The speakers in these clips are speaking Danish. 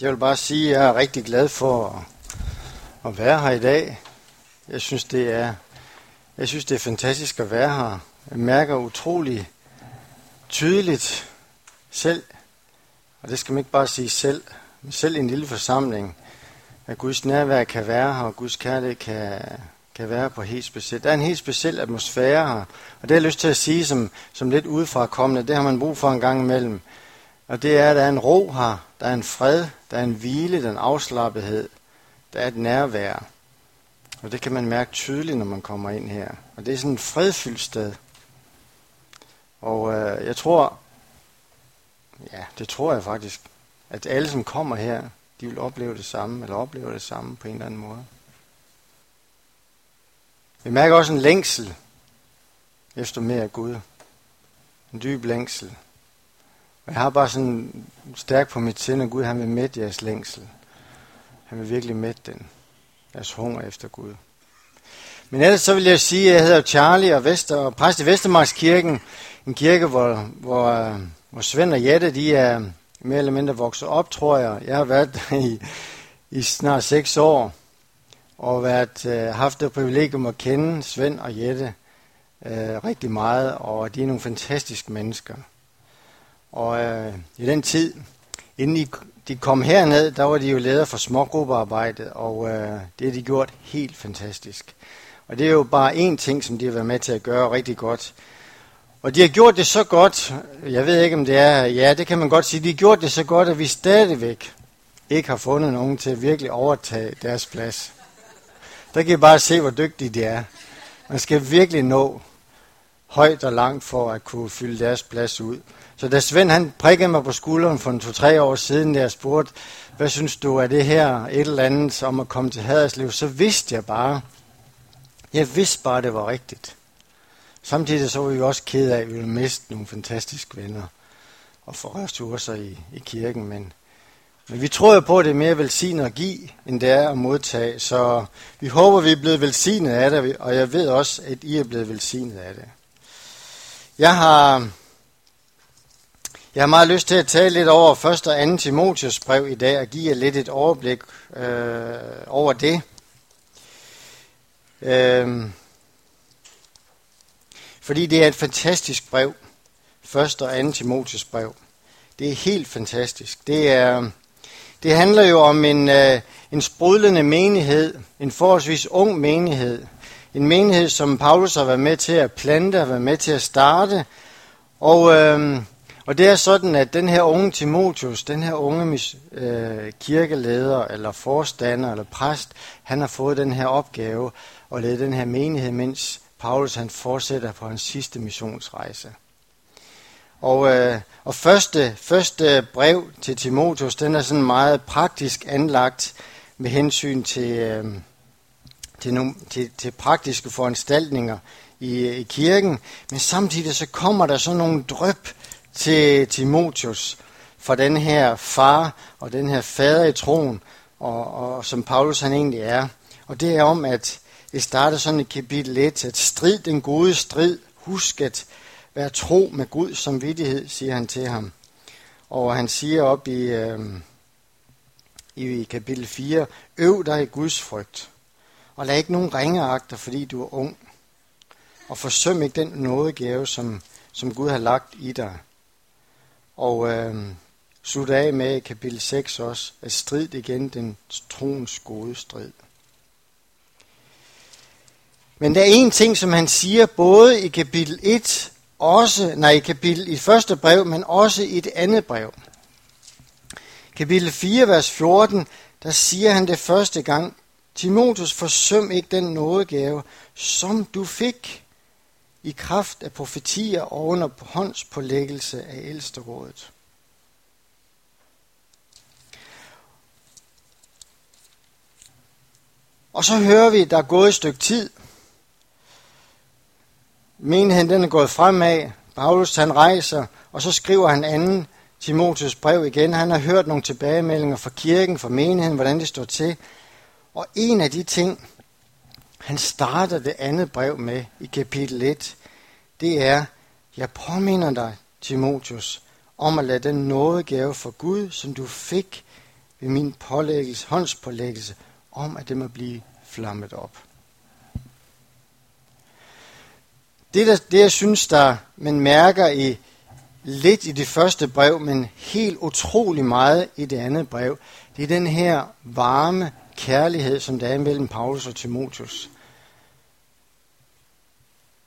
Jeg vil bare sige, at jeg er rigtig glad for at være her i dag. Jeg synes, det er, jeg synes, det er fantastisk at være her. Jeg mærker utrolig tydeligt selv, og det skal man ikke bare sige selv, men selv i en lille forsamling, at Guds nærvær kan være her, og Guds kærlighed kan, kan være på helt specielt. Der er en helt speciel atmosfære her, og det har jeg lyst til at sige som, som lidt udefra kommende. Det har man brug for en gang imellem. Og det er, at der er en ro her, der er en fred, der er en hvile, der er en afslappethed, der er et nærvær. Og det kan man mærke tydeligt, når man kommer ind her. Og det er sådan et fredfyldt sted. Og øh, jeg tror, ja, det tror jeg faktisk, at alle, som kommer her, de vil opleve det samme, eller oplever det samme på en eller anden måde. Vi mærker også en længsel efter mere af Gud. En dyb længsel. Jeg har bare sådan stærkt på mit sind, at Gud han vil mætte jeres længsel. Han vil virkelig mætte den. Jeres hunger efter Gud. Men ellers så vil jeg sige, at jeg hedder Charlie og, Vester, og præst i Vestermarkskirken. En kirke, hvor, hvor, øh, hvor Svend og Jette, de er mere eller mindre vokset op, tror jeg. Jeg har været i, i snart seks år og været, øh, haft det privilegium at kende Svend og Jette øh, rigtig meget, og de er nogle fantastiske mennesker. Og øh, i den tid, inden de, de kom herned, der var de jo leder for smågruppearbejdet, og øh, det har de gjort helt fantastisk. Og det er jo bare én ting, som de har været med til at gøre rigtig godt. Og de har gjort det så godt, jeg ved ikke om det er, ja det kan man godt sige, de har gjort det så godt, at vi stadigvæk ikke har fundet nogen til at virkelig overtage deres plads. Der kan I bare se, hvor dygtige de er. Man skal virkelig nå højt og langt for at kunne fylde deres plads ud. Så da Svend han prikkede mig på skulderen for en to-tre år siden, da jeg spurgte, hvad synes du af det her et eller andet om at komme til Haderslev, så vidste jeg bare, jeg vidste bare, det var rigtigt. Samtidig så var vi også ked af, at vi ville miste nogle fantastiske venner og få ressourcer i, i kirken, men, men vi tror jo på, at det er mere velsignet at give, end det er at modtage, så vi håber, vi er blevet velsignet af det, og jeg ved også, at I er blevet velsignet af det. Jeg har jeg har meget lyst til at tale lidt over 1. og 2. Timotius brev i dag og give jer lidt et overblik øh, over det. Øh, fordi det er et fantastisk brev. 1. og 2. Timotius brev. Det er helt fantastisk. Det, er, det handler jo om en, øh, en sprudlende menighed, en forholdsvis ung menighed. En menighed, som Paulus har været med til at plante, har været med til at starte. Og... Øh, og det er sådan, at den her unge Timotius, den her unge øh, kirkeleder, eller forstander, eller præst, han har fået den her opgave at lede den her menighed, mens Paulus han fortsætter på hans sidste missionsrejse. Og, øh, og første, første brev til Timotius, den er sådan meget praktisk anlagt med hensyn til, øh, til, nogle, til, til praktiske foranstaltninger i, i kirken, men samtidig så kommer der sådan nogle drøb til Timotius for den her far og den her fader i troen, og, og som Paulus han egentlig er. Og det er om, at det starter sådan i kapitel 1, at strid den gode strid, husk at være tro med Gud som vidtighed, siger han til ham. Og han siger op i, øh, i kapitel 4, øv dig i Guds frygt, og lad ikke nogen ringeagter, fordi du er ung, og forsøm ikke den nådegave, som, som Gud har lagt i dig. Og øh, slutte af med kapitel 6 også, at strid igen den troens gode strid. Men der er en ting, som han siger både i kapitel 1, også, nej, i kapitel i første brev, men også i et andet brev. Kapitel 4, vers 14, der siger han det første gang, Timotheus, forsøm ikke den nådegave, som du fik, i kraft af profetier og under håndspålæggelse af ældsterådet. Og så hører vi, at der er gået et stykke tid. Menigheden den er gået fremad. Paulus han rejser, og så skriver han anden Timotheus brev igen. Han har hørt nogle tilbagemeldinger fra kirken, fra menigheden, hvordan det står til. Og en af de ting, han starter det andet brev med i kapitel 1, det er, jeg påminder dig, Timotius, om at lade den nådegave for Gud, som du fik ved min pålæggelse, håndspålæggelse om, at det må blive flammet op. Det, der, det jeg synes, der man mærker i lidt i det første brev, men helt utrolig meget i det andet brev, det er den her varme kærlighed, som der er mellem Paulus og Timotius.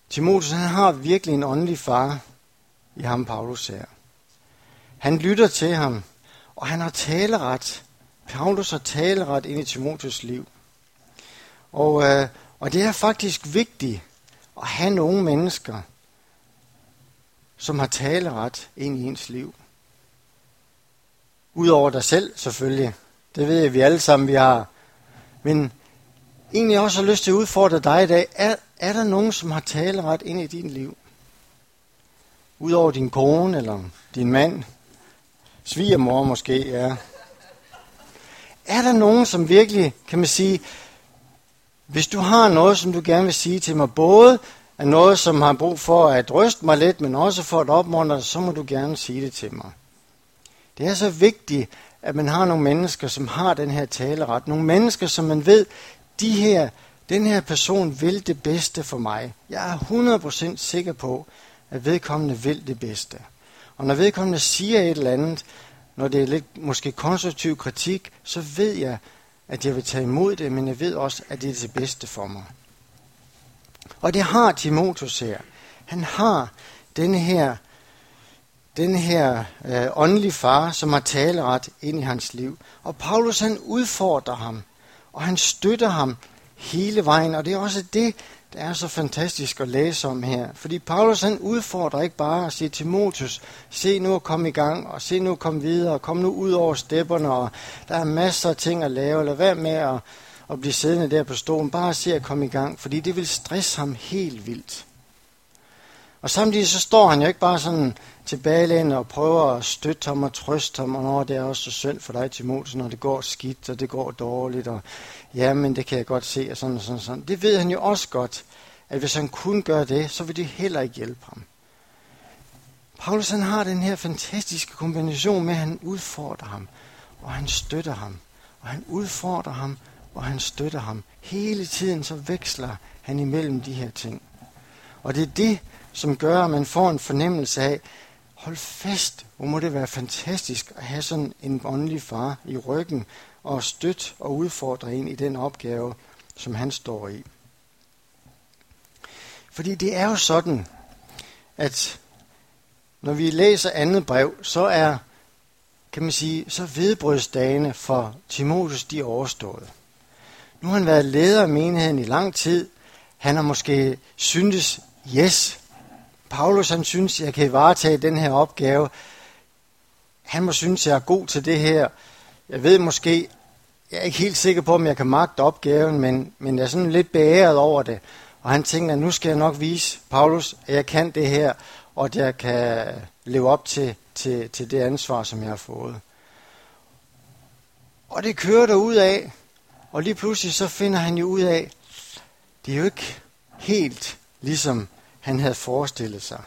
Timotheus han har virkelig en åndelig far i ham, Paulus her. Han lytter til ham, og han har taleret. Paulus har taleret ind i Timotheus liv. Og, øh, og det er faktisk vigtigt at have nogle mennesker, som har taleret ind i ens liv. Udover dig selv selvfølgelig. Det ved jeg, vi alle sammen vi har. Men egentlig også har lyst til at udfordre dig i dag. Er, er der nogen, som har taleret ind i dit liv? Udover din kone eller din mand. Svigermor måske, ja. Er der nogen, som virkelig, kan man sige, hvis du har noget, som du gerne vil sige til mig, både er noget, som har brug for at ryste mig lidt, men også for at opmuntre, så må du gerne sige det til mig. Det er så vigtigt, at man har nogle mennesker, som har den her taleret. Nogle mennesker, som man ved, de her, den her person vil det bedste for mig. Jeg er 100% sikker på, at vedkommende vil det bedste. Og når vedkommende siger et eller andet, når det er lidt måske konstruktiv kritik, så ved jeg, at jeg vil tage imod det, men jeg ved også, at det er det bedste for mig. Og det har Timotus her. Han har den her, den her øh, åndelige far, som har taleret ind i hans liv. Og Paulus han udfordrer ham, og han støtter ham hele vejen. Og det er også det, der er så fantastisk at læse om her. Fordi Paulus han udfordrer ikke bare at sige Timotheus, se nu at komme i gang, og se nu at komme videre, og kom nu ud over stepperne, og der er masser af ting at lave, eller hvad med at at blive siddende der på stolen, bare se at komme i gang, fordi det vil stresse ham helt vildt. Og samtidig så står han jo ikke bare sådan tilbagelænet og prøver at støtte ham og trøste ham, og når det er også så synd for dig, Timotheus, når det går skidt, og det går dårligt, og ja, men det kan jeg godt se, og sådan og sådan, sådan. Det ved han jo også godt, at hvis han kunne gøre det, så vil det heller ikke hjælpe ham. Paulus han har den her fantastiske kombination med, at han udfordrer ham, og han støtter ham, og han udfordrer ham, og han støtter ham. Hele tiden så veksler han imellem de her ting. Og det er det, som gør, at man får en fornemmelse af, hold fast, hvor må det være fantastisk at have sådan en åndelig far i ryggen og støtte og udfordre en i den opgave, som han står i. Fordi det er jo sådan, at når vi læser andet brev, så er, kan man sige, så vedbrødsdagene for Timotheus de er overstået. Nu har han været leder af menigheden i lang tid. Han har måske syntes, yes, Paulus han synes, jeg kan varetage den her opgave. Han må synes, jeg er god til det her. Jeg ved måske, jeg er ikke helt sikker på, om jeg kan magte opgaven, men, men jeg er sådan lidt beæret over det. Og han tænker, at nu skal jeg nok vise Paulus, at jeg kan det her, og at jeg kan leve op til, til, til det ansvar, som jeg har fået. Og det kører der ud af. Og lige pludselig så finder han jo ud af, det er jo ikke helt ligesom han havde forestillet sig.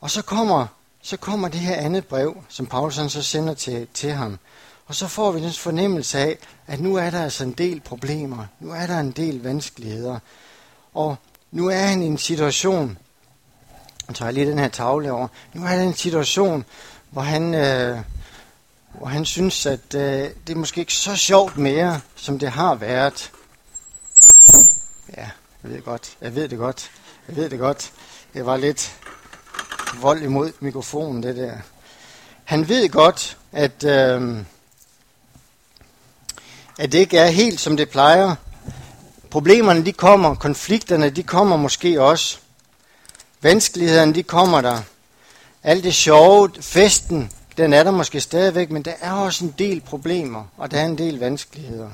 Og så kommer, så kommer det her andet brev, som Paulus så sender til, til ham. Og så får vi den fornemmelse af, at nu er der altså en del problemer. Nu er der en del vanskeligheder. Og nu er han i en situation, jeg tager lige den her tavle over, nu er han i en situation, hvor han, øh, hvor han synes, at øh, det er måske ikke så sjovt mere, som det har været. Ja, jeg ved godt. Jeg ved det godt. Jeg ved det godt. Det var lidt vold imod mikrofonen, det der. Han ved godt, at, øh, at det ikke er helt, som det plejer. Problemerne, de kommer. Konflikterne, de kommer måske også. Vanskelighederne, de kommer der. Alt det sjove, festen, den er der måske stadigvæk, men der er også en del problemer, og der er en del vanskeligheder.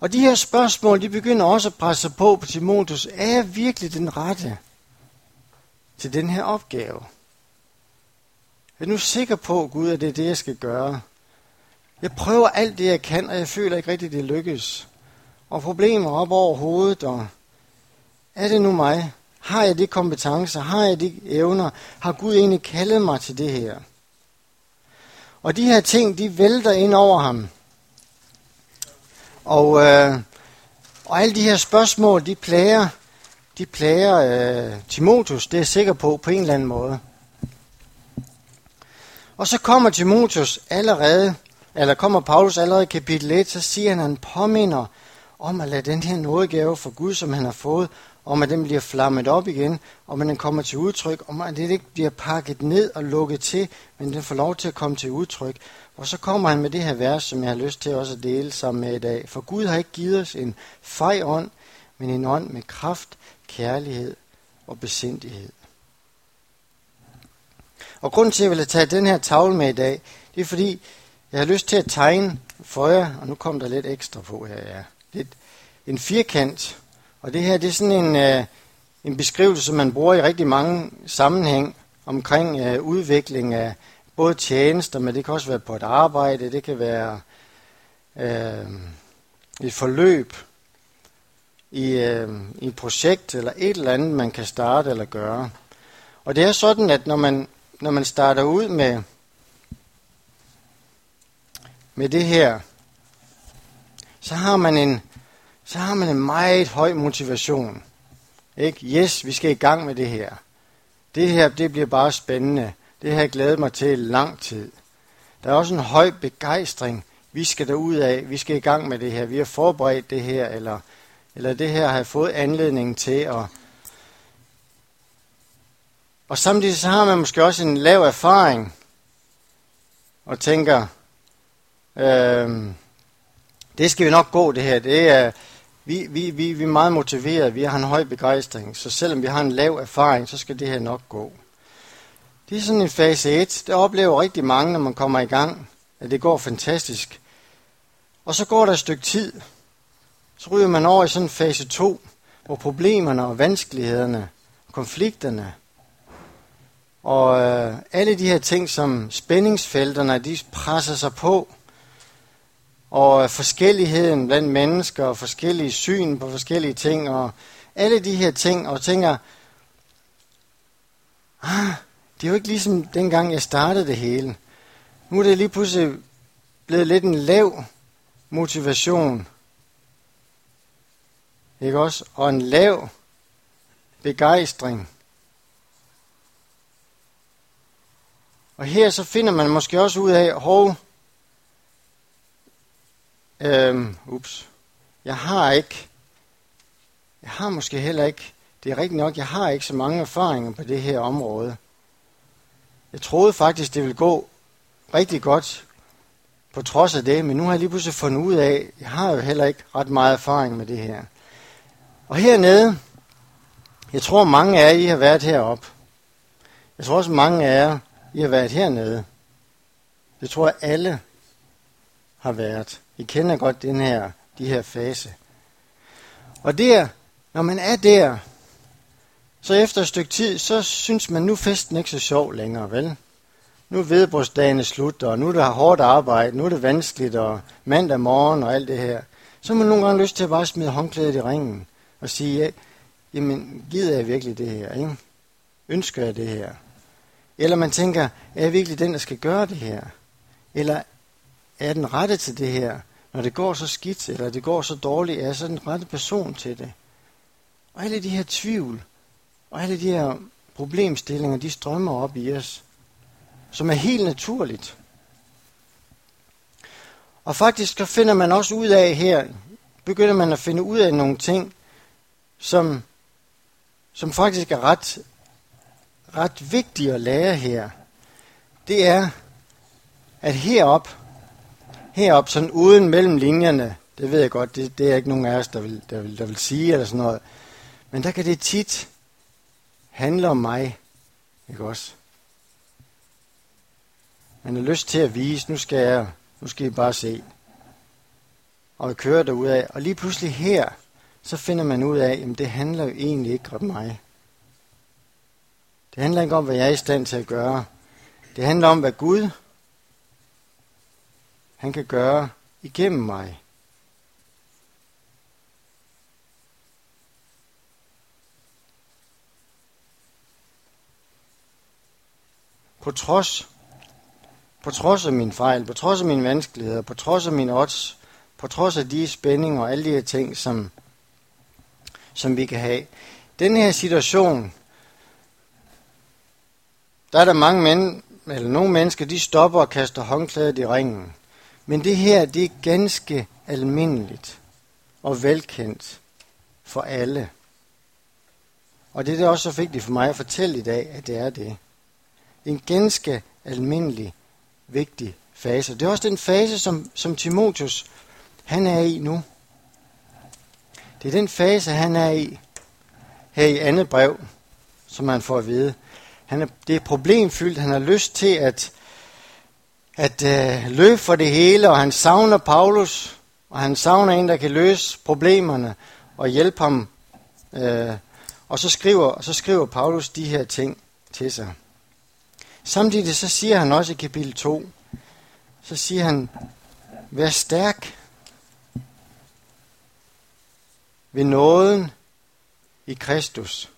Og de her spørgsmål, de begynder også at presse på på Timotheus. Er jeg virkelig den rette til den her opgave? Jeg er nu sikker på, Gud, at det er det, jeg skal gøre. Jeg prøver alt det, jeg kan, og jeg føler ikke rigtigt, det lykkes. Og problemer op over hovedet, og er det nu mig? Har jeg de kompetencer? Har jeg de evner? Har Gud egentlig kaldet mig til det her? Og de her ting, de vælter ind over ham. Og, øh, og alle de her spørgsmål, de plager, de plager øh, Timotheus, det er jeg sikker på, på en eller anden måde. Og så kommer Timotheus allerede, eller kommer Paulus allerede i kapitel 1, så siger han, at han påminder om at lade den her nådegave for Gud, som han har fået, om at den bliver flammet op igen, om at den kommer til udtryk, om at det ikke bliver pakket ned og lukket til, men den får lov til at komme til udtryk. Og så kommer han med det her vers, som jeg har lyst til også at dele sammen med i dag. For Gud har ikke givet os en fej ånd, men en ånd med kraft, kærlighed og besindighed. Og grunden til, at jeg vil tage den her tavle med i dag, det er fordi, jeg har lyst til at tegne for jer, og nu kom der lidt ekstra på her, ja. Lidt, en firkant, og det her det er sådan en, øh, en beskrivelse, som man bruger i rigtig mange sammenhæng omkring øh, udvikling af både tjenester, men det kan også være på et arbejde, det kan være øh, et forløb i, øh, i et projekt eller et eller andet, man kan starte eller gøre. Og det er sådan, at når man, når man starter ud med, med det her, så har man en, så har man en meget høj motivation. Ikke? Yes, vi skal i gang med det her. Det her, det bliver bare spændende. Det har jeg glædet mig til lang tid. Der er også en høj begejstring. Vi skal derud af, vi skal i gang med det her. Vi har forberedt det her, eller, eller det her har jeg fået anledning til. at og samtidig så har man måske også en lav erfaring, og tænker, øh, det skal vi nok gå det her. Det er, vi, vi, vi, vi er meget motiverede, vi har en høj begejstring, så selvom vi har en lav erfaring, så skal det her nok gå. Det er sådan en fase 1. Det oplever rigtig mange, når man kommer i gang, at det går fantastisk. Og så går der et stykke tid. Så ryger man over i sådan en fase 2, hvor problemerne og vanskelighederne, konflikterne, og øh, alle de her ting, som spændingsfelterne, de presser sig på, og forskelligheden blandt mennesker, og forskellige syn på forskellige ting, og alle de her ting, og tænker, ah, det er jo ikke ligesom dengang jeg startede det hele. Nu er det lige pludselig blevet lidt en lav motivation. Ikke også? Og en lav begejstring. Og her så finder man måske også ud af, hov, øhm, ups, jeg har ikke, jeg har måske heller ikke, det er rigtigt nok, jeg har ikke så mange erfaringer på det her område. Jeg troede faktisk, det ville gå rigtig godt på trods af det, men nu har jeg lige pludselig fundet ud af, jeg har jo heller ikke ret meget erfaring med det her. Og hernede, jeg tror mange af jer, I har været heroppe. Jeg tror også mange af jer, I har været hernede. Det tror jeg alle har været. I kender godt den her, de her fase. Og der, når man er der, så efter et stykke tid, så synes man, nu festen ikke så sjov længere, vel? Nu er vedbrugsdagen slut, og nu er der hårdt arbejde, nu er det vanskeligt, og mandag morgen og alt det her. Så har man nogle gange lyst til at bare smide håndklædet i ringen og sige, ja, jamen, gider jeg virkelig det her, ikke? Ønsker jeg det her? Eller man tænker, er jeg virkelig den, der skal gøre det her? Eller er den rette til det her? Når det går så skidt, eller det går så dårligt, er jeg så den rette person til det? Og alle de her tvivl, og alle de her problemstillinger, de strømmer op i os, som er helt naturligt. Og faktisk så finder man også ud af her, begynder man at finde ud af nogle ting, som, som faktisk er ret, ret vigtige at lære her. Det er, at herop, herop sådan uden mellem linjerne, det ved jeg godt, det, det er ikke nogen af os, der vil, der, vil, der vil sige eller sådan noget, men der kan det tit handle om mig. Ikke også? Man har lyst til at vise, nu skal jeg, nu skal I bare se. Og jeg kører derud af, og lige pludselig her, så finder man ud af, at det handler jo egentlig ikke om mig. Det handler ikke om, hvad jeg er i stand til at gøre. Det handler om, hvad Gud, han kan gøre igennem mig. På trods, på trods af min fejl, på trods af mine vanskeligheder, på trods af mine odds, på trods af de spændinger og alle de her ting, som, som vi kan have. Den her situation, der er der mange mænd, eller nogle mennesker, de stopper og kaster håndklædet i ringen. Men det her, det er ganske almindeligt og velkendt for alle. Og det er også så vigtigt for mig at fortælle i dag, at det er det. En ganske almindelig, vigtig fase. Det er også den fase, som, som Timotius han er i nu. Det er den fase, han er i her i andet brev, som man får at vide. Han er, det er problemfyldt. Han har lyst til at, at øh, løbe for det hele, og han savner Paulus, og han savner en, der kan løse problemerne og hjælpe ham. Øh, og så skriver, så skriver Paulus de her ting til sig. Samtidig så siger han også i kapitel 2, så siger han, vær stærk ved nåden i Kristus.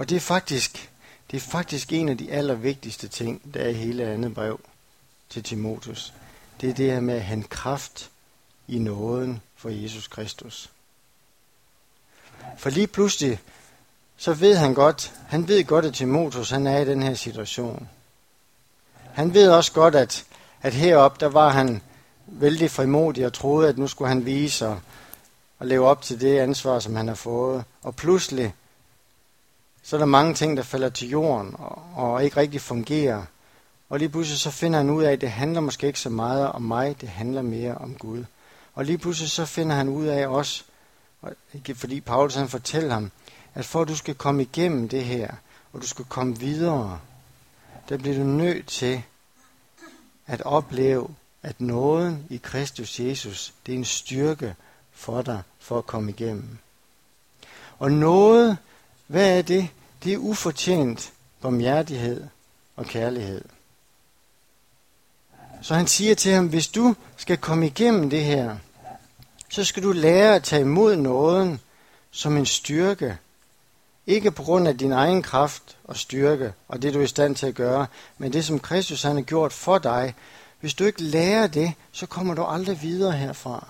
Og det er faktisk, det er faktisk en af de allervigtigste ting, der er i hele andet brev til Timotus. Det er det her med at have kraft i nåden for Jesus Kristus. For lige pludselig, så ved han godt, han ved godt, at Timotus han er i den her situation. Han ved også godt, at, at herop der var han vældig frimodig og troede, at nu skulle han vise og, og leve op til det ansvar, som han har fået. Og pludselig, så er der mange ting, der falder til jorden og, og ikke rigtig fungerer. Og lige pludselig så finder han ud af, at det handler måske ikke så meget om mig, det handler mere om Gud. Og lige pludselig så finder han ud af også, fordi Paulus han fortæller ham, at for at du skal komme igennem det her, og du skal komme videre, der bliver du nødt til at opleve, at nåden i Kristus Jesus, det er en styrke for dig for at komme igennem. Og noget, hvad er det? Det er ufortjent barmhjertighed og kærlighed. Så han siger til ham, hvis du skal komme igennem det her, så skal du lære at tage imod nåden som en styrke. Ikke på grund af din egen kraft og styrke, og det du er i stand til at gøre, men det som Kristus han har gjort for dig. Hvis du ikke lærer det, så kommer du aldrig videre herfra.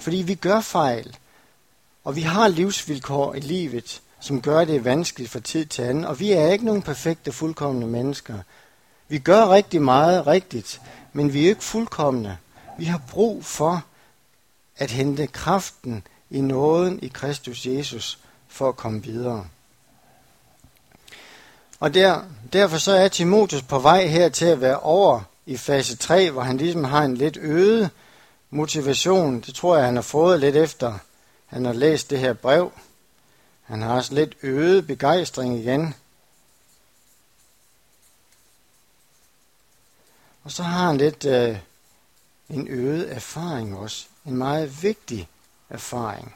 Fordi vi gør fejl, og vi har livsvilkår i livet, som gør det vanskeligt fra tid til anden, og vi er ikke nogen perfekte, fuldkommende mennesker. Vi gør rigtig meget rigtigt, men vi er ikke fuldkommende. Vi har brug for at hente kraften i nåden i Kristus Jesus for at komme videre. Og der, derfor så er Timotheus på vej her til at være over i fase 3, hvor han ligesom har en lidt øget motivation. Det tror jeg, han har fået lidt efter, han har læst det her brev. Han har også lidt øget begejstring igen Og så har han lidt øh, en øget erfaring også. En meget vigtig erfaring.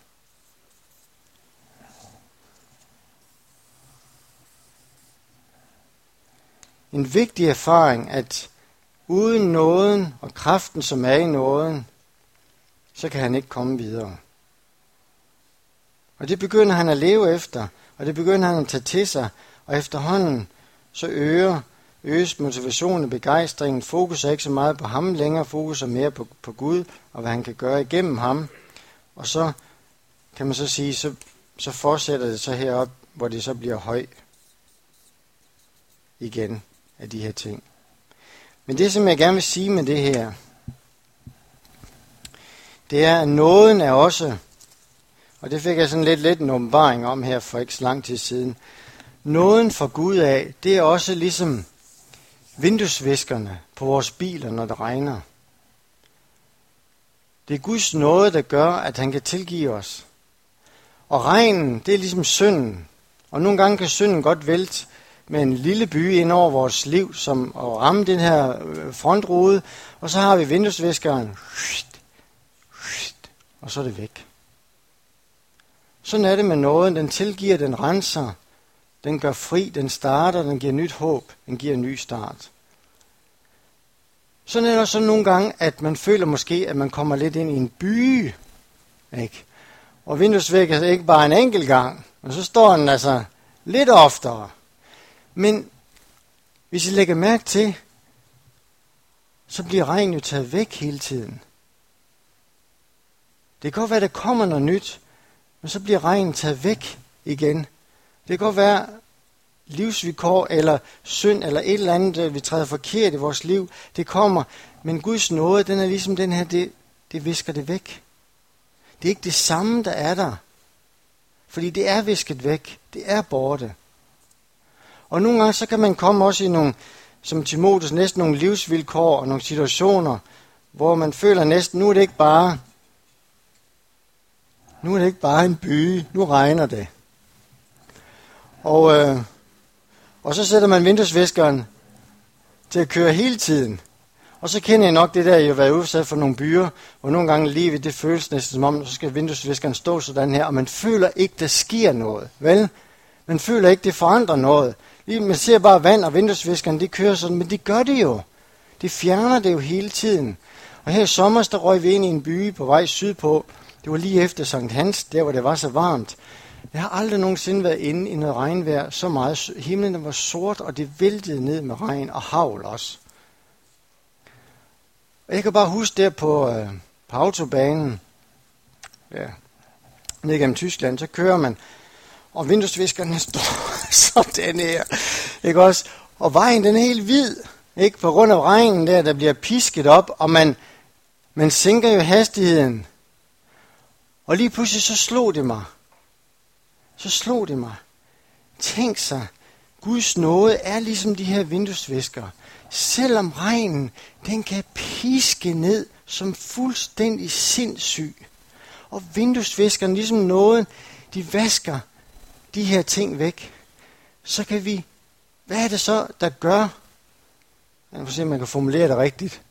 En vigtig erfaring, at uden nåden og kraften, som er i nåden, så kan han ikke komme videre. Og det begynder han at leve efter, og det begynder han at tage til sig, og efterhånden så øger øges motivationen og begejstringen. Fokus er ikke så meget på ham længere, fokus er mere på, på Gud og hvad han kan gøre igennem ham. Og så kan man så sige, så, så fortsætter det så herop, hvor det så bliver høj igen af de her ting. Men det, som jeg gerne vil sige med det her, det er, at nåden er også, og det fik jeg sådan lidt, lidt en åbenbaring om her for ikke så lang tid siden, nåden for Gud af, det er også ligesom vinduesviskerne på vores biler, når det regner. Det er Guds nåde, der gør, at han kan tilgive os. Og regnen, det er ligesom synden. Og nogle gange kan synden godt vælte med en lille by ind over vores liv, som at ramme den her øh, frontrude, og så har vi vinduesviskeren, og så er det væk. Sådan er det med nåden. Den tilgiver, den renser, den gør fri, den starter, den giver nyt håb, den giver en ny start. Sådan er der så nogle gange, at man føler måske, at man kommer lidt ind i en by. Ikke? Og vinduesvæg ikke bare en enkelt gang, men så står den altså lidt oftere. Men hvis I lægger mærke til, så bliver regnen jo taget væk hele tiden. Det kan godt være, at der kommer noget nyt, men så bliver regnen taget væk igen. Det kan godt være livsvilkår eller synd eller et eller andet, øh, vi træder forkert i vores liv. Det kommer, men Guds nåde, den er ligesom den her, det, det visker det væk. Det er ikke det samme, der er der. Fordi det er visket væk. Det er borte. Og nogle gange så kan man komme også i nogle, som Timotheus, næsten nogle livsvilkår og nogle situationer, hvor man føler næsten, nu er det ikke bare, nu er det ikke bare en by, nu regner det. Og, øh, og så sætter man vinduesviskeren til at køre hele tiden. Og så kender jeg nok det der, jeg har været udsat for nogle byer, hvor nogle gange livet, det føles næsten som om, så skal vinduesviskeren stå sådan her, og man føler ikke, der sker noget. Vel? Man føler ikke, det forandrer noget. Man ser bare vand og vinduesviskeren, de kører sådan, men det gør det jo. Det fjerner det jo hele tiden. Og her i sommer, der røg vi ind i en by på vej sydpå. Det var lige efter Sankt Hans, der hvor det var så varmt. Jeg har aldrig nogensinde været inde i noget regnvejr så meget. Himlen var sort, og det væltede ned med regn og havl også. Og jeg kan bare huske der på, øh, på autobanen, ja, ned gennem Tyskland, så kører man, og vinduesviskerne står sådan her, ikke også? Og vejen den er helt hvid, ikke? På grund af regnen der, der bliver pisket op, og man, man sænker jo hastigheden. Og lige pludselig så slog det mig. Så slog det mig. Tænk sig, Guds nåde er ligesom de her vinduesvisker selvom regnen, den kan piske ned som fuldstændig sindssyg. Og vinduesviskerne, ligesom nåden, de vasker de her ting væk. Så kan vi, hvad er det så, der gør, jeg får se, om man kan formulere det rigtigt.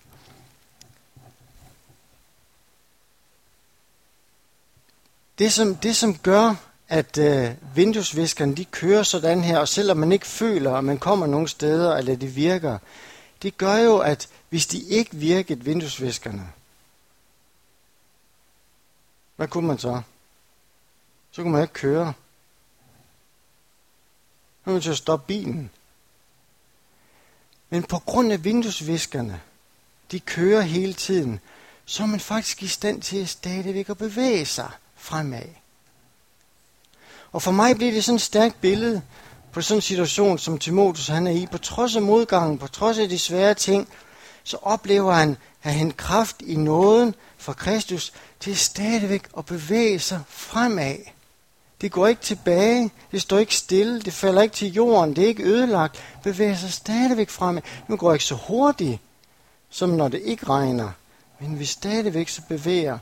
Det som, det, som gør, at øh, vinduesviskerne de kører sådan her, og selvom man ikke føler, at man kommer nogle steder, eller det virker, det gør jo, at hvis de ikke virkede vinduesviskerne, hvad kunne man så? Så kunne man ikke køre. Så kunne man så stoppe bilen. Men på grund af vinduesviskerne, de kører hele tiden, så er man faktisk i stand til stadigvæk at bevæge sig fremad. Og for mig bliver det sådan et stærkt billede på sådan en situation, som Timotheus han er i. På trods af modgangen, på trods af de svære ting, så oplever han at han kraft i nåden fra Kristus til stadigvæk at bevæge sig fremad. Det går ikke tilbage, det står ikke stille, det falder ikke til jorden, det er ikke ødelagt, bevæger sig stadigvæk fremad. Nu går ikke så hurtigt, som når det ikke regner, men vi stadigvæk så bevæger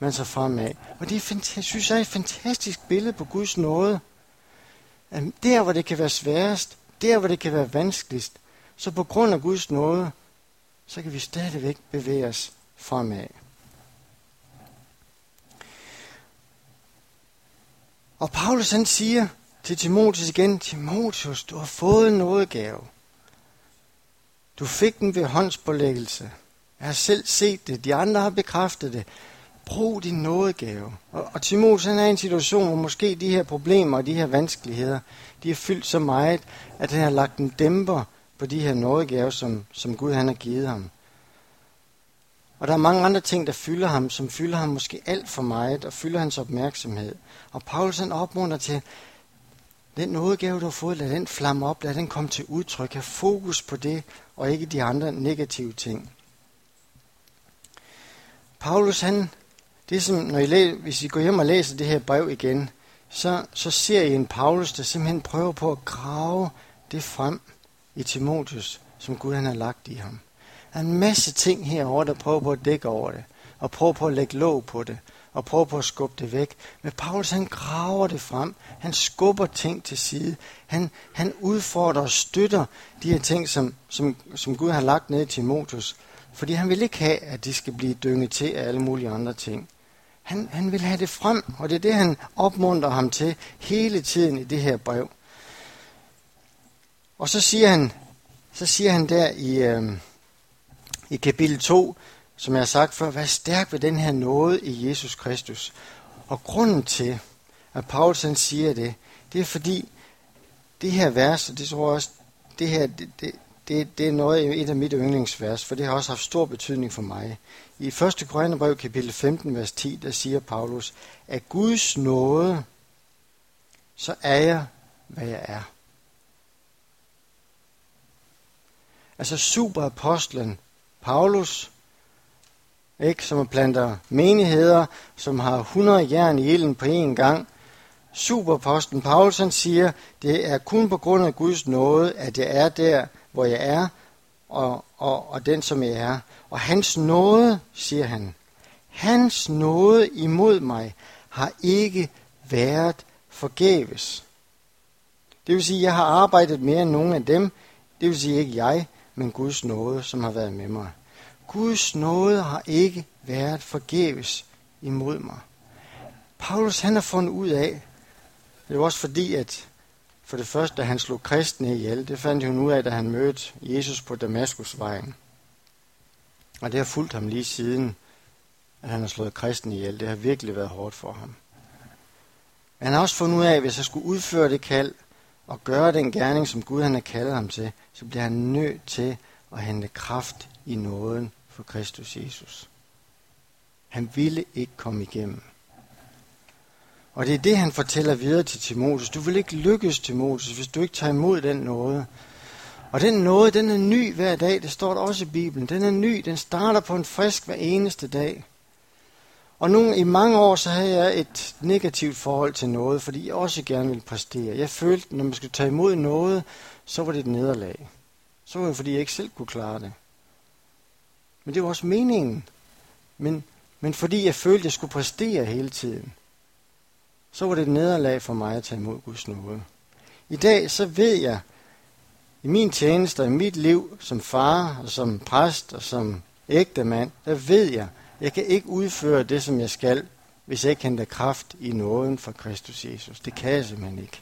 man sig fremad. Og det er, jeg synes jeg er et fantastisk billede på Guds nåde. At der, hvor det kan være sværest, der, hvor det kan være vanskeligst, så på grund af Guds nåde, så kan vi stadigvæk bevæge os fremad. Og Paulus han siger til Timotheus igen, Timotheus, du har fået en nådegave. Du fik den ved håndspålæggelse. Jeg har selv set det, de andre har bekræftet det. Brug din nådegave. Og, og Timotheus han er i en situation, hvor måske de her problemer og de her vanskeligheder, de er fyldt så meget, at han har lagt en dæmper på de her nådegave, som, som Gud han har givet ham. Og der er mange andre ting, der fylder ham, som fylder ham måske alt for meget, og fylder hans opmærksomhed. Og Paulus han opmunder til, den nådegave, du har fået, lad den flamme op, lad den komme til udtryk. Have fokus på det, og ikke de andre negative ting. Paulus han det som, når I læ- hvis I går hjem og læser det her brev igen, så, så ser I en Paulus, der simpelthen prøver på at grave det frem i Timotheus, som Gud han har lagt i ham. Der er en masse ting herover der prøver på at dække over det, og prøver på at lægge låg på det, og prøver på at skubbe det væk. Men Paulus han graver det frem, han skubber ting til side, han, han udfordrer og støtter de her ting, som, som, som Gud har lagt ned i Timotheus, fordi han vil ikke have, at de skal blive dynget til af alle mulige andre ting. Han, han vil have det frem, og det er det, han opmuntrer ham til hele tiden i det her brev. Og så siger han, så siger han der i, øh, I kapitel 2, som jeg har sagt før, vær stærk ved den her nåde i Jesus Kristus. Og grunden til, at Paulus han siger det, det er fordi, det her vers, og det tror jeg også, det her, det, det, det, det er noget et af mit yndlingsvers, for det har også haft stor betydning for mig. I 1. Korintherbrev kapitel 15, vers 10, der siger Paulus, at Guds nåde, så er jeg, hvad jeg er. Altså superapostlen Paulus, ikke, som planter menigheder, som har 100 jern i ilden på én gang. Superapostlen Paulus han siger, det er kun på grund af Guds nåde, at jeg er der, hvor jeg er, og, og, og den, som jeg er. Og hans nåde, siger han, hans nåde imod mig har ikke været forgæves. Det vil sige, at jeg har arbejdet mere end nogen af dem. Det vil sige ikke jeg, men Guds nåde, som har været med mig. Guds nåde har ikke været forgæves imod mig. Paulus han har fundet ud af, det er også fordi, at for det første, da han slog kristne ihjel, det fandt hun ud af, da han mødte Jesus på Damaskusvejen. Og det har fulgt ham lige siden, at han har slået kristne ihjel. Det har virkelig været hårdt for ham. Men han har også fundet ud af, at hvis han skulle udføre det kald og gøre den gerning, som Gud han har kaldet ham til, så bliver han nødt til at hente kraft i nåden for Kristus Jesus. Han ville ikke komme igennem. Og det er det, han fortæller videre til Timotheus. Du vil ikke lykkes, Timotheus, hvis du ikke tager imod den nåde. Og den nåde, den er ny hver dag. Det står der også i Bibelen. Den er ny. Den starter på en frisk hver eneste dag. Og nogle, i mange år, så havde jeg et negativt forhold til noget, fordi jeg også gerne ville præstere. Jeg følte, når man skulle tage imod noget, så var det et nederlag. Så var det, fordi jeg ikke selv kunne klare det. Men det var også meningen. Men, men fordi jeg følte, at jeg skulle præstere hele tiden så var det et nederlag for mig at tage imod Guds nåde. I dag så ved jeg, i min tjeneste og i mit liv som far og som præst og som ægte mand, der ved jeg, jeg kan ikke udføre det, som jeg skal, hvis jeg ikke henter kraft i nåden fra Kristus Jesus. Det kan jeg simpelthen ikke.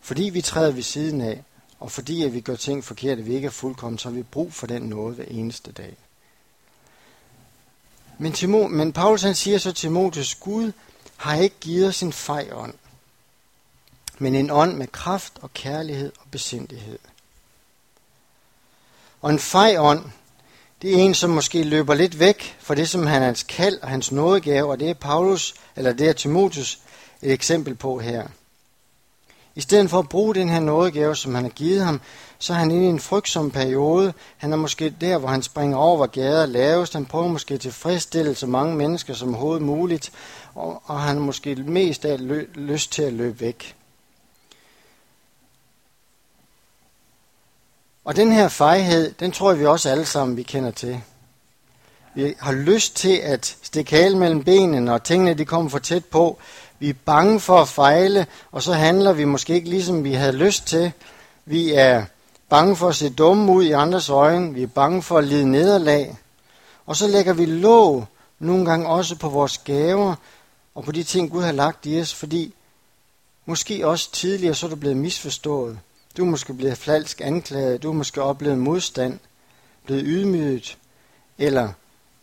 Fordi vi træder ved siden af, og fordi at vi gør ting forkert, at vi ikke er fuldkommen, så har vi brug for den nåde hver eneste dag. Men, Timo, men Paulus han siger så til Timotheus, Gud har ikke givet os en fej ånd, men en ånd med kraft og kærlighed og besindighed. Og en fej ånd, det er en, som måske løber lidt væk fra det, som han er hans kald og hans nådegave, og det er Paulus, eller det er Timotheus et eksempel på her. I stedet for at bruge den her nådegave, som han har givet ham, så er han inde i en frygtsom periode. Han er måske der, hvor han springer over, hvor gader lavest. Han prøver måske at tilfredsstille så mange mennesker som overhovedet muligt, og, og han har måske mest af lø- lyst til at løbe væk. Og den her fejhed, den tror jeg vi også alle sammen vi kender til. Vi har lyst til at stikke halen mellem benene, og tingene de kommer for tæt på. Vi er bange for at fejle, og så handler vi måske ikke ligesom vi havde lyst til. Vi er bange for at se dumme ud i andres øjne. Vi er bange for at lide nederlag. Og så lægger vi låg nogle gange også på vores gaver og på de ting, Gud har lagt i os, fordi måske også tidligere så er du blevet misforstået. Du er måske blevet falsk anklaget. Du er måske oplevet modstand, blevet ydmyget, eller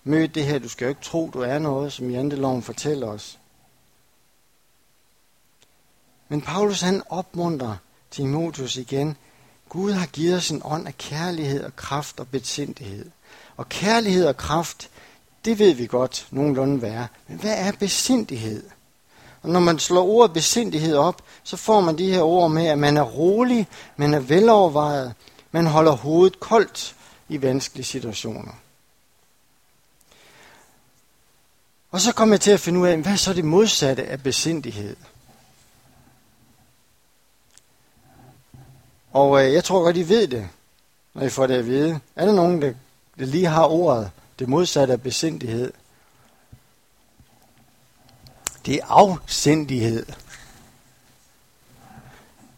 mødt det her, du skal jo ikke tro, du er noget, som janteloven fortæller os. Men Paulus han opmuntrer Timotheus igen. Gud har givet os en ånd af kærlighed og kraft og besindighed. Og kærlighed og kraft, det ved vi godt nogenlunde hvad er. Men hvad er besindighed? Og når man slår ordet besindighed op, så får man de her ord med, at man er rolig, man er velovervejet, man holder hovedet koldt i vanskelige situationer. Og så kommer jeg til at finde ud af, hvad er så det modsatte af besindighed? Og øh, jeg tror godt, I ved det, når I får det at vide. Er der nogen, der, der lige har ordet, det modsatte af besindighed? Det er afsindighed.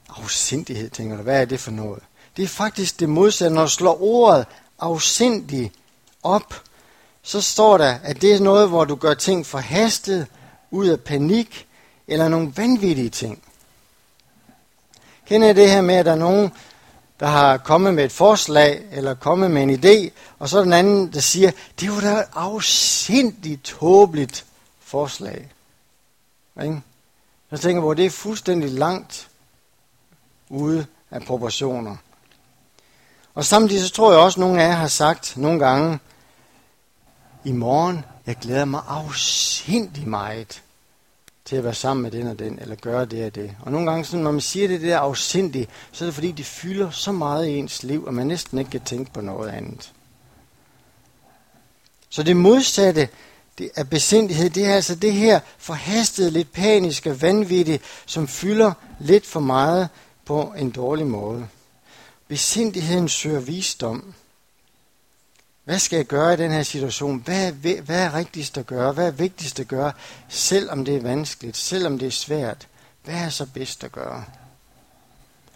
Afsindighed, tænker du. Hvad er det for noget? Det er faktisk det modsatte. Når du slår ordet afsindig op, så står der, at det er noget, hvor du gør ting forhastet, ud af panik, eller nogle vanvittige ting. Kender I det her med, at der er nogen, der har kommet med et forslag, eller kommet med en idé, og så er den anden, der siger, det var da et afsindigt tåbeligt forslag. Ikke? Jeg tænker hvor det er fuldstændig langt ude af proportioner. Og samtidig så tror jeg også, at nogle af jer har sagt nogle gange, i morgen, jeg glæder mig afsindig meget til at være sammen med den og den, eller gøre det og det. Og nogle gange, så når man siger det, det der afsindig, så er det fordi, det fylder så meget i ens liv, at man næsten ikke kan tænke på noget andet. Så det modsatte det af besindighed, det er altså det her forhastede, lidt paniske, vanvittige, som fylder lidt for meget på en dårlig måde. Besindigheden søger visdom. Hvad skal jeg gøre i den her situation? Hvad er, hvad er rigtigst at gøre? Hvad er vigtigst at gøre? Selvom det er vanskeligt, selvom det er svært. Hvad er så bedst at gøre?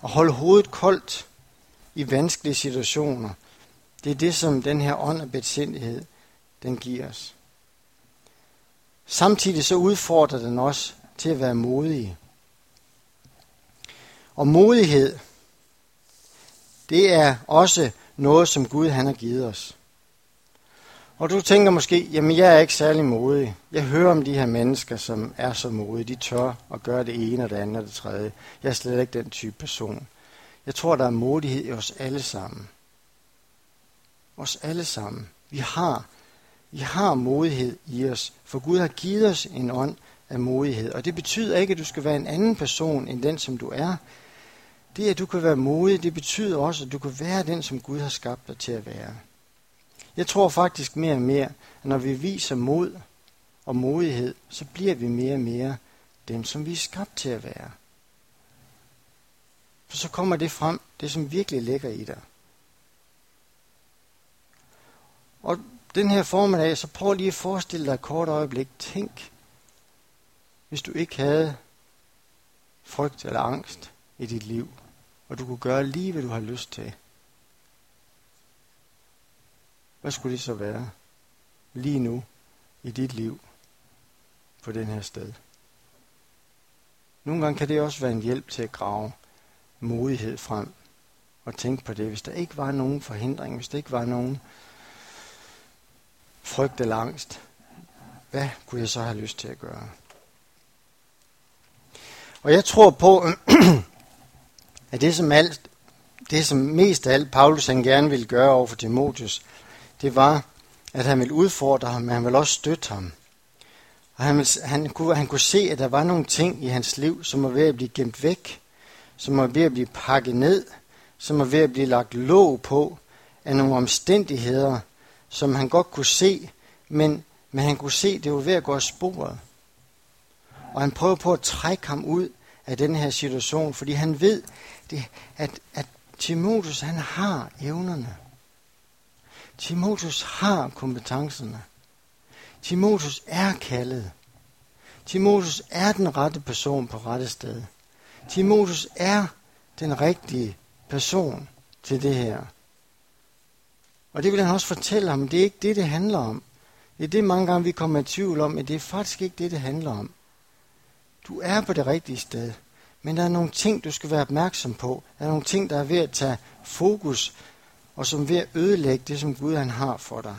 At holde hovedet koldt i vanskelige situationer. Det er det, som den her ånd af besindighed, den giver os. Samtidig så udfordrer den os til at være modige. Og modighed, det er også noget, som Gud han har givet os. Og du tænker måske, jamen jeg er ikke særlig modig. Jeg hører om de her mennesker, som er så modige. De tør at gøre det ene og det andet og det tredje. Jeg er slet ikke den type person. Jeg tror, der er modighed i os alle sammen. Os alle sammen. Vi har, vi har modighed i os, for Gud har givet os en ånd af modighed. Og det betyder ikke, at du skal være en anden person end den, som du er. Det, at du kan være modig, det betyder også, at du kan være den, som Gud har skabt dig til at være. Jeg tror faktisk mere og mere, at når vi viser mod og modighed, så bliver vi mere og mere dem, som vi er skabt til at være. For så kommer det frem, det som virkelig ligger i dig. Og den her formiddag, så prøv lige at forestille dig et kort øjeblik. Tænk, hvis du ikke havde frygt eller angst i dit liv, og du kunne gøre lige, hvad du har lyst til. Hvad skulle det så være lige nu i dit liv på den her sted? Nogle gange kan det også være en hjælp til at grave modighed frem og tænke på det. Hvis der ikke var nogen forhindring, hvis der ikke var nogen frygt eller angst, hvad kunne jeg så have lyst til at gøre? Og jeg tror på, at det som, alt, det som mest af alt Paulus han gerne ville gøre over for Timotius, det var, at han ville udfordre ham, men han ville også støtte ham. Og han, ville, han, kunne, han kunne se, at der var nogle ting i hans liv, som var ved at blive gemt væk, som var ved at blive pakket ned, som var ved at blive lagt låg på af nogle omstændigheder, som han godt kunne se, men, men han kunne se, at det var ved at gå af sporet. Og han prøver på at trække ham ud af den her situation, fordi han ved, det, at, at Timotheus han har evnerne. Timotheus har kompetencerne. Timotheus er kaldet. Timotheus er den rette person på rette sted. Timotheus er den rigtige person til det her. Og det vil han også fortælle ham, det er ikke det, det handler om. Det er det mange gange, vi kommer i tvivl om, men det er faktisk ikke det, det handler om. Du er på det rigtige sted, men der er nogle ting, du skal være opmærksom på. Der er nogle ting, der er ved at tage fokus og som ved at ødelægge det, som Gud han har for dig.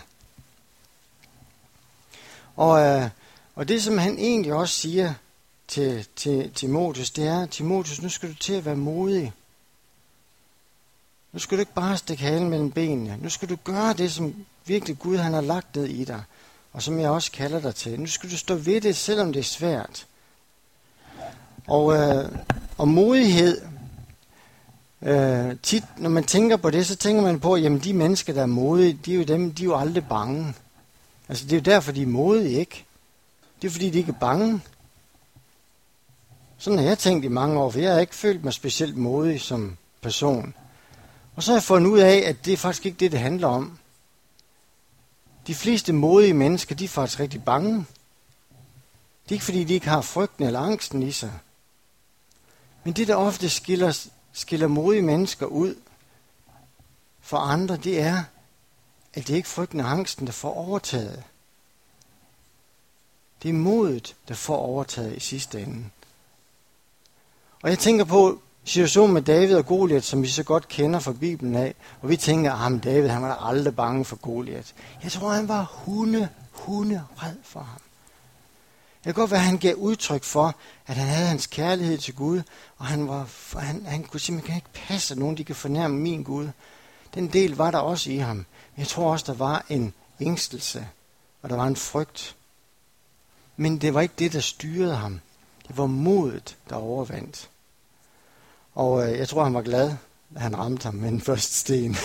Og, øh, og det, som han egentlig også siger til, til Timotheus, det er, Timotheus, nu skal du til at være modig. Nu skal du ikke bare stikke halen mellem benene. Nu skal du gøre det, som virkelig Gud han har lagt ned i dig, og som jeg også kalder dig til. Nu skal du stå ved det, selvom det er svært. Og, øh, og modighed, Øh, tit, når man tænker på det, så tænker man på, at de mennesker, der er modige, de er jo dem, de er jo aldrig bange. Altså, det er jo derfor, de er modige, ikke? Det er fordi, de ikke er bange. Sådan har jeg tænkt i mange år, for jeg har ikke følt mig specielt modig som person. Og så har jeg fundet ud af, at det er faktisk ikke det, det handler om. De fleste modige mennesker, de er faktisk rigtig bange. Det er ikke fordi, de ikke har frygten eller angsten i sig. Men det, der ofte skiller skiller modige mennesker ud for andre, det er, at det ikke er frygten og angsten, der får overtaget. Det er modet, der får overtaget i sidste ende. Og jeg tænker på, situationen med David og Goliat, som vi så godt kender fra Bibelen af, og vi tænker, at David han var aldrig bange for Goliat. Jeg tror, han var hunde, hunde red for ham. Det kan godt være, at han gav udtryk for, at han havde hans kærlighed til Gud, og han, var, han, han kunne simpelthen ikke passe, at nogen de kan fornærme min Gud. Den del var der også i ham. Men jeg tror også, der var en ængstelse, og der var en frygt. Men det var ikke det, der styrede ham. Det var modet, der overvandt. Og øh, jeg tror, han var glad, da han ramte ham med den første sten.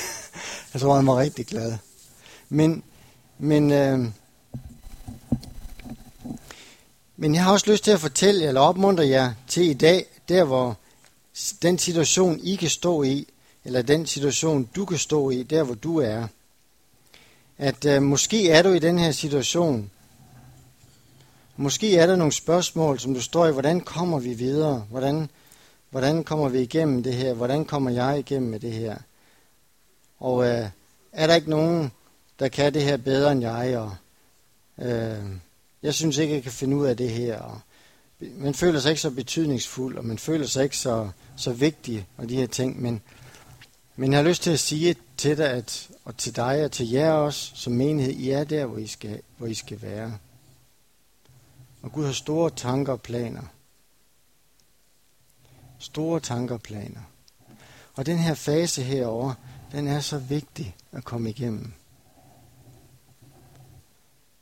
jeg tror, han var rigtig glad. Men, men, øh, men jeg har også lyst til at fortælle eller opmuntre jer til i dag, der hvor den situation, I kan stå i, eller den situation, du kan stå i, der hvor du er, at øh, måske er du i den her situation. Måske er der nogle spørgsmål, som du står i. Hvordan kommer vi videre? Hvordan, hvordan kommer vi igennem det her? Hvordan kommer jeg igennem med det her? Og øh, er der ikke nogen, der kan det her bedre end jeg? Og, øh, jeg synes ikke, jeg kan finde ud af det her. Og, man føler sig ikke så betydningsfuld, og man føler sig ikke så, så vigtig, og de her ting. Men, men jeg har lyst til at sige til dig, at, og til dig og til jer også, som menighed, I er der, hvor I skal, hvor I skal være. Og Gud har store tanker og planer. Store tanker og planer. Og den her fase herover, den er så vigtig at komme igennem.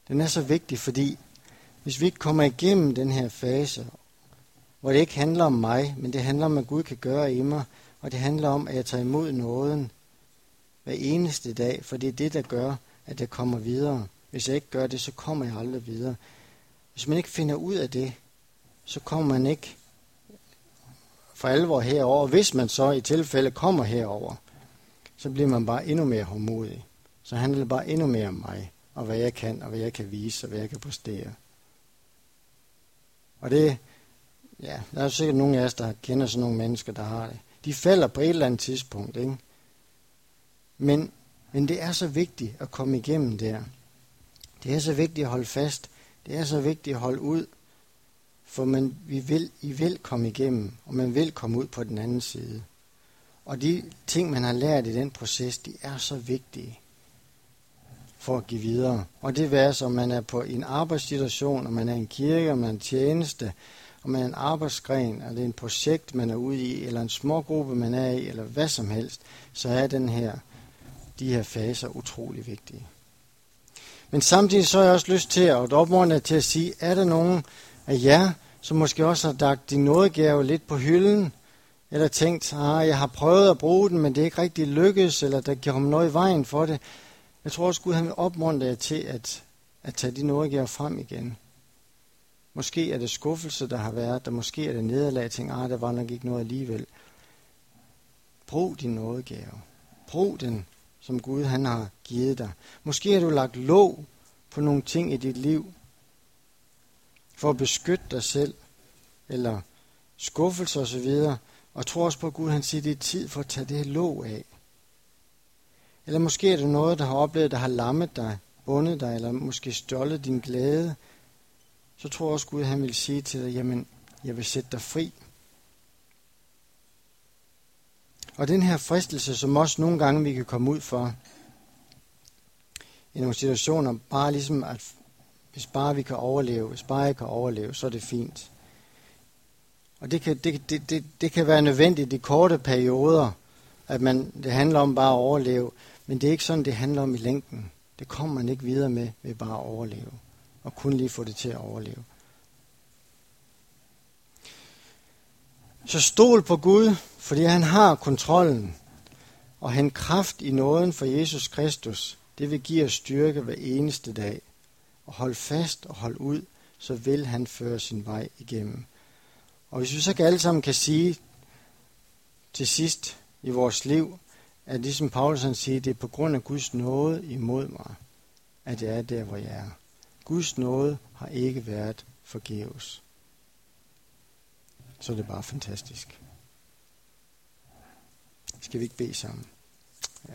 Den er så vigtig, fordi hvis vi ikke kommer igennem den her fase, hvor det ikke handler om mig, men det handler om, at Gud kan gøre i mig, og det handler om, at jeg tager imod nåden hver eneste dag, for det er det, der gør, at jeg kommer videre. Hvis jeg ikke gør det, så kommer jeg aldrig videre. Hvis man ikke finder ud af det, så kommer man ikke for alvor herover. Hvis man så i tilfælde kommer herover, så bliver man bare endnu mere hårdmodig. Så handler det bare endnu mere om mig, og hvad jeg kan, og hvad jeg kan vise, og hvad jeg kan præstere. Og det, ja, der er sikkert nogle af os, der kender sådan nogle mennesker, der har det. De falder på et eller andet tidspunkt, ikke? Men, men det er så vigtigt at komme igennem der. Det er så vigtigt at holde fast. Det er så vigtigt at holde ud. For man, vi vil, I vil komme igennem, og man vil komme ud på den anden side. Og de ting, man har lært i den proces, de er så vigtige for at give videre. Og det være, om man er på en arbejdssituation, om man er en kirke, om man er en tjeneste, om man er en arbejdsgren, eller en projekt, man er ude i, eller en smågruppe, man er i, eller hvad som helst, så er den her, de her faser utrolig vigtige. Men samtidig så har jeg også lyst til at opmuntre til at sige, er der nogen af jer, som måske også har lagt din nådegave lidt på hylden, eller tænkt, ah, jeg har prøvet at bruge den, men det er ikke rigtig lykkedes, eller der giver noget i vejen for det, jeg tror også, Gud han vil opmuntre jer til at, at tage de nådegaver frem igen. Måske er det skuffelse, der har været, der måske er det nederlag, ting, ah, der var nok ikke noget alligevel. Brug din nådegave. Brug den, som Gud han har givet dig. Måske har du lagt låg på nogle ting i dit liv, for at beskytte dig selv, eller skuffelse osv., og tror også på, at Gud han siger, det er tid for at tage det låg af. Eller måske er det noget, der har oplevet, der har lammet dig, bundet dig, eller måske stjålet din glæde. Så tror jeg også, Gud han vil sige til dig, jamen, jeg vil sætte dig fri. Og den her fristelse, som også nogle gange vi kan komme ud for, i nogle situationer, bare ligesom at hvis bare vi kan overleve, hvis bare jeg kan overleve, så er det fint. Og det kan, det, det, det, det kan være nødvendigt i korte perioder, at man, det handler om bare at overleve. Men det er ikke sådan, det handler om i længden. Det kommer man ikke videre med ved bare at overleve. Og kun lige få det til at overleve. Så stol på Gud, fordi han har kontrollen. Og han kraft i nåden for Jesus Kristus, det vil give os styrke hver eneste dag. Og hold fast og hold ud, så vil han føre sin vej igennem. Og hvis vi så alle sammen kan sige til sidst i vores liv, at ligesom Paulus han siger, det er på grund af Guds nåde imod mig, at jeg er der, hvor jeg er. Guds nåde har ikke været forgæves. Så er det bare fantastisk. Skal vi ikke bede sammen? Ja.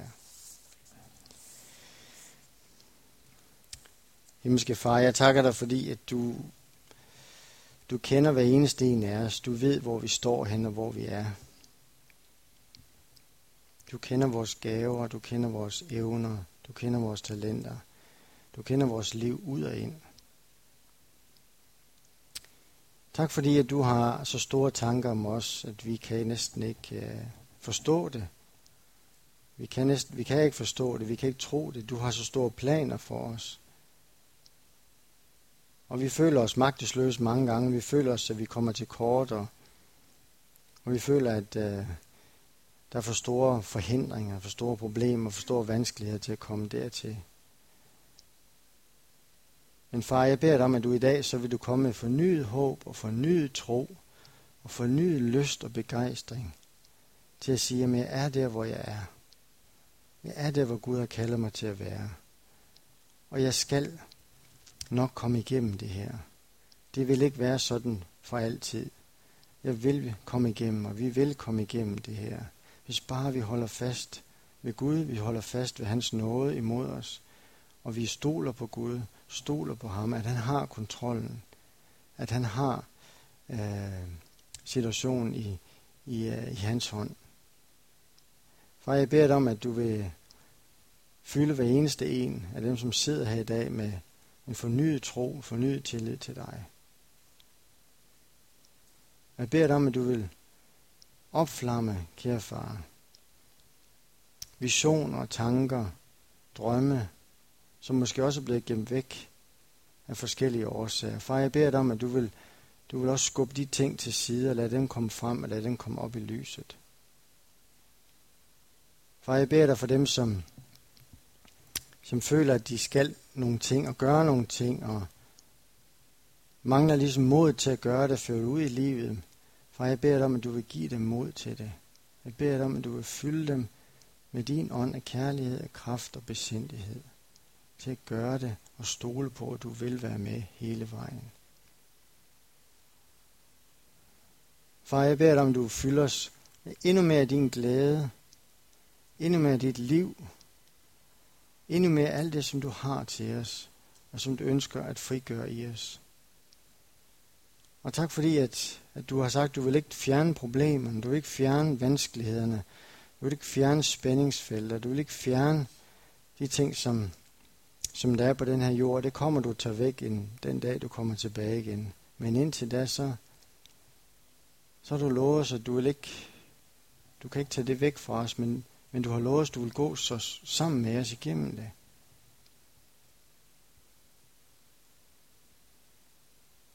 Himmelske far, jeg takker dig, fordi at du, du kender hver eneste en af os. Du ved, hvor vi står hen og hvor vi er. Du kender vores gaver, du kender vores evner, du kender vores talenter. Du kender vores liv ud og ind. Tak fordi, at du har så store tanker om os, at vi kan næsten ikke uh, forstå det. Vi kan, næsten, vi kan ikke forstå det, vi kan ikke tro det. Du har så store planer for os. Og vi føler os magtesløse mange gange. Vi føler os, at vi kommer til kort, og, og vi føler, at uh, der er for store forhindringer, for store problemer, for store vanskeligheder til at komme dertil. Men far, jeg beder dig om, at du i dag, så vil du komme med fornyet håb og fornyet tro og fornyet lyst og begejstring til at sige, at jeg er der, hvor jeg er. Jeg er der, hvor Gud har kaldet mig til at være. Og jeg skal nok komme igennem det her. Det vil ikke være sådan for altid. Jeg vil komme igennem, og vi vil komme igennem det her. Hvis bare vi holder fast ved Gud, vi holder fast ved hans nåde imod os, og vi stoler på Gud, stoler på ham, at han har kontrollen, at han har øh, situationen i, i, øh, i hans hånd. Far, jeg beder dig om, at du vil fylde hver eneste en af dem, som sidder her i dag med en fornyet tro, fornyet tillid til dig. Jeg beder dig om, at du vil opflamme, kære far, visioner, tanker, drømme, som måske også er blevet gemt væk af forskellige årsager. Far, jeg beder dig om, at du vil, du vil også skubbe de ting til side og lade dem komme frem og lade dem komme op i lyset. Far, jeg beder dig for dem, som, som føler, at de skal nogle ting og gøre nogle ting og mangler ligesom mod til at gøre det, føre ud i livet. Far, jeg beder dig om, at du vil give dem mod til det. Jeg beder dig om, at du vil fylde dem med din ånd af kærlighed, af kraft og besindighed til at gøre det og stole på, at du vil være med hele vejen. Far, jeg beder dig om, du fylder os endnu mere af din glæde, endnu mere af dit liv, endnu mere af alt det, som du har til os, og som du ønsker at frigøre i os. Og tak fordi, at, at du har sagt, at du vil ikke fjerne problemerne, du vil ikke fjerne vanskelighederne, du vil ikke fjerne spændingsfelter, du vil ikke fjerne de ting, som, som der er på den her jord, det kommer du tage væk en, den dag, du kommer tilbage igen. Men indtil da, så, så har du lovet os, at du vil ikke, du kan ikke tage det væk fra os, men, men du har lovet os, at du vil gå så sammen med os igennem det.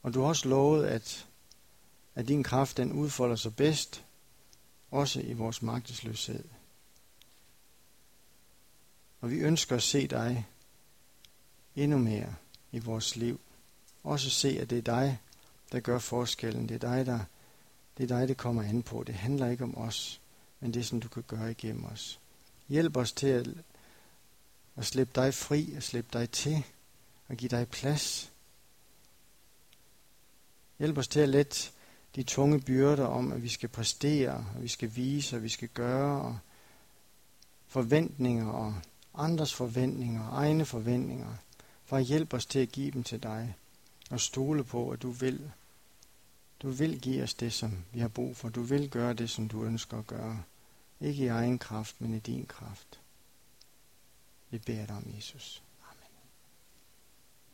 Og du har også lovet, at, at din kraft den udfolder sig bedst, også i vores magtesløshed. Og vi ønsker at se dig endnu mere i vores liv. Også se, at det er dig, der gør forskellen. Det er dig, der det er dig, det kommer an på. Det handler ikke om os, men det er sådan, du kan gøre igennem os. Hjælp os til at, at slippe dig fri og slippe dig til og give dig plads. Hjælp os til at lette de tunge byrder om, at vi skal præstere, og vi skal vise, og vi skal gøre, og forventninger og andres forventninger, og egne forventninger. For at hjælpe os til at give dem til dig, og stole på, at du vil. Du vil give os det, som vi har brug for. Du vil gøre det, som du ønsker at gøre. Ikke i egen kraft, men i din kraft. Vi beder dig om, Jesus.